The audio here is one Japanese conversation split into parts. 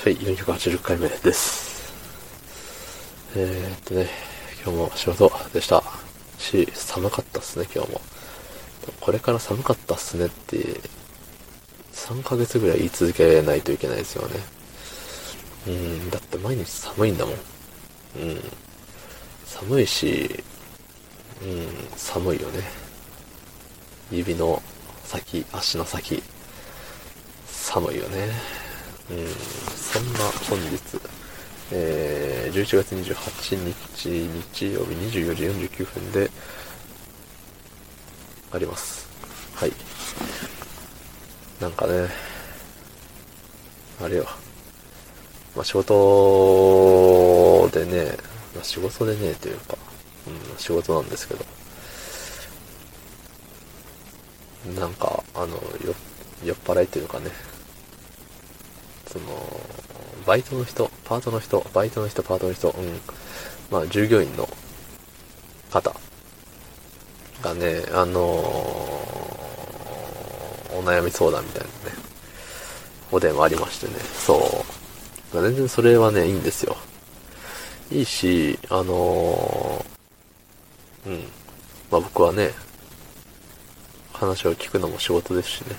はい、480回目です。えー、っとね、今日も仕事でした。し、寒かったっすね、今日も。これから寒かったっすねって、3ヶ月ぐらい言い続けないといけないですよね。うん、だって毎日寒いんだもん。うん。寒いし、うん、寒いよね。指の先、足の先、寒いよね。うん、そんな本日、えー、11月28日日曜日24時49分であります。はい。なんかね、あれよ。まあ、仕事でね、まあ、仕事でね、というか、うん、仕事なんですけど、なんか、あの、よ、酔っ払いというかね、その、バイトの人、パートの人、バイトの人、パートの人、うん、まあ、従業員の方がね、あのお悩み相談みたいなね、お電話ありましてね、そう。まあ全然それはね、いいんですよ。いいし、あのーうん。まあ僕はね、話を聞くのも仕事ですしね。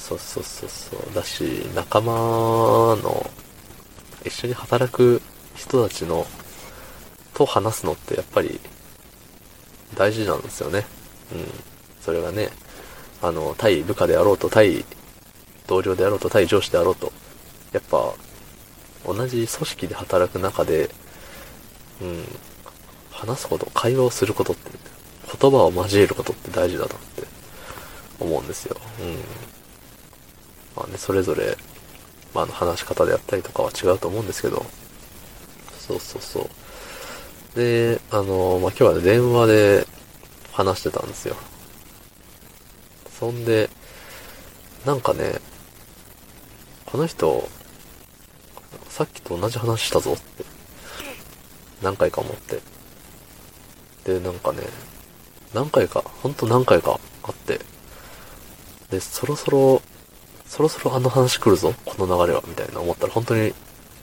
そうそうそうそう。だし、仲間の、一緒に働く人たちの、と話すのってやっぱり、大事なんですよね。うん。それがね、あの、対部下であろうと、対同僚であろうと、対上司であろうと、やっぱ、同じ組織で働く中で、うん、話すこと、会話をすることって、言葉を交えることって大事だなって思うんですよ。うん。まあね、それぞれ、まあ、の話し方であったりとかは違うと思うんですけど、そうそうそう。で、あの、まあ、今日はね、電話で話してたんですよ。そんで、なんかね、この人、さっきと同じ話したぞって、何回か思って。で、なんかね、何回か、ほんと何回かあって、で、そろそろ、そろそろあの話来るぞ、この流れは、みたいな思ったら、本当に、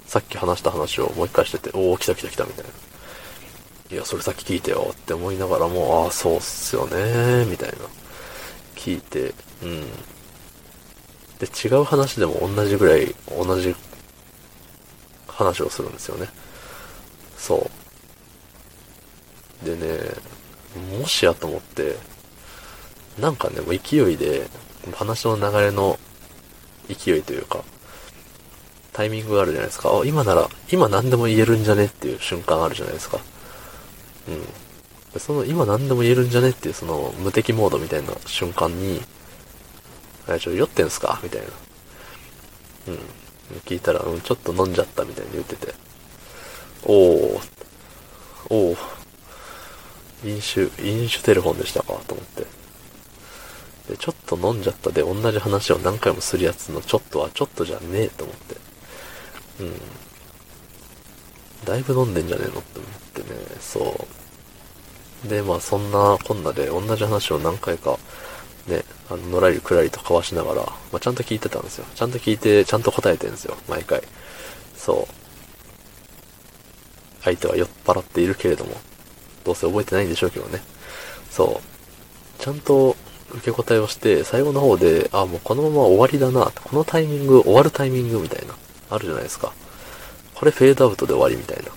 さっき話した話をもう一回してて、おー、来た来た来た、みたいな。いや、それさっき聞いてよ、って思いながらも、ああ、そうっすよね、みたいな。聞いて、うん。で、違う話でも同じぐらい、同じ話をするんですよね。そう。でね、もしやと思って、なんかね、もう勢いで、話の流れの勢いというか、タイミングがあるじゃないですか。あ、今なら、今何でも言えるんじゃねっていう瞬間あるじゃないですか。うん。でその、今何でも言えるんじゃねっていうその、無敵モードみたいな瞬間に、あれ、ちょ、酔ってんすか？みたいな。うん。聞いたら、うん、ちょっと飲んじゃったみたいに言ってて。おー、おー、飲酒、飲酒テレフォンでしたか？と思って。で、ちょっと飲んじゃったで同じ話を何回もするやつのちょっとはちょっとじゃねえと思って。うん。だいぶ飲んでんじゃねえのって思ってね、そう。で、まあそんなこんなで同じ話を何回か、ね、あの、のらりくらりと交わしながら、まあちゃんと聞いてたんですよ。ちゃんと聞いて、ちゃんと答えてるんですよ、毎回。そう。相手は酔っ払っているけれども、どうせ覚えてないんでしょうけどね。そう。ちゃんと受け答えをして、最後の方で、あ、もうこのまま終わりだな、このタイミング、終わるタイミングみたいな、あるじゃないですか。これフェードアウトで終わりみたいな。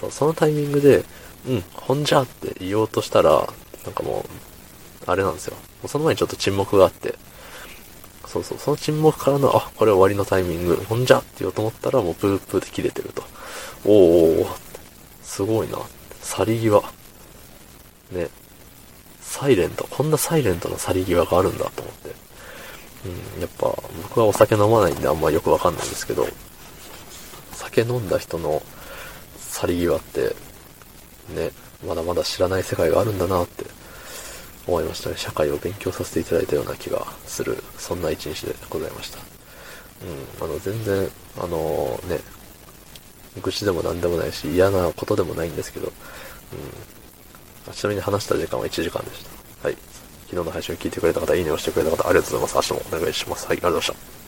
そう、そのタイミングで、うん、ほんじゃって言おうとしたら、なんかもう、あれなんですよ。もうその前にちょっと沈黙があって、そうそう、その沈黙からの、あ、これ終わりのタイミング、ほんじゃって言おうと思ったら、もうプープーで切れてると。おーおーおーすごいな。去り際。ね。サイレント。こんなサイレントな去り際があるんだと思って。うん、やっぱ、僕はお酒飲まないんであんまよくわかんないんですけど、酒飲んだ人の去り際って、ね、まだまだ知らない世界があるんだなって思いましたね。社会を勉強させていただいたような気がする、そんな一日でございました。うん、あの、全然、あのね、愚痴でも何でもないし、嫌なことでもないんですけど、うん。ちなみに話した時間は1時間でした。はい。昨日の配信を聞いてくれた方、いいねをしてくれた方、ありがとうございます。明日もお願いします。はい、ありがとうございました。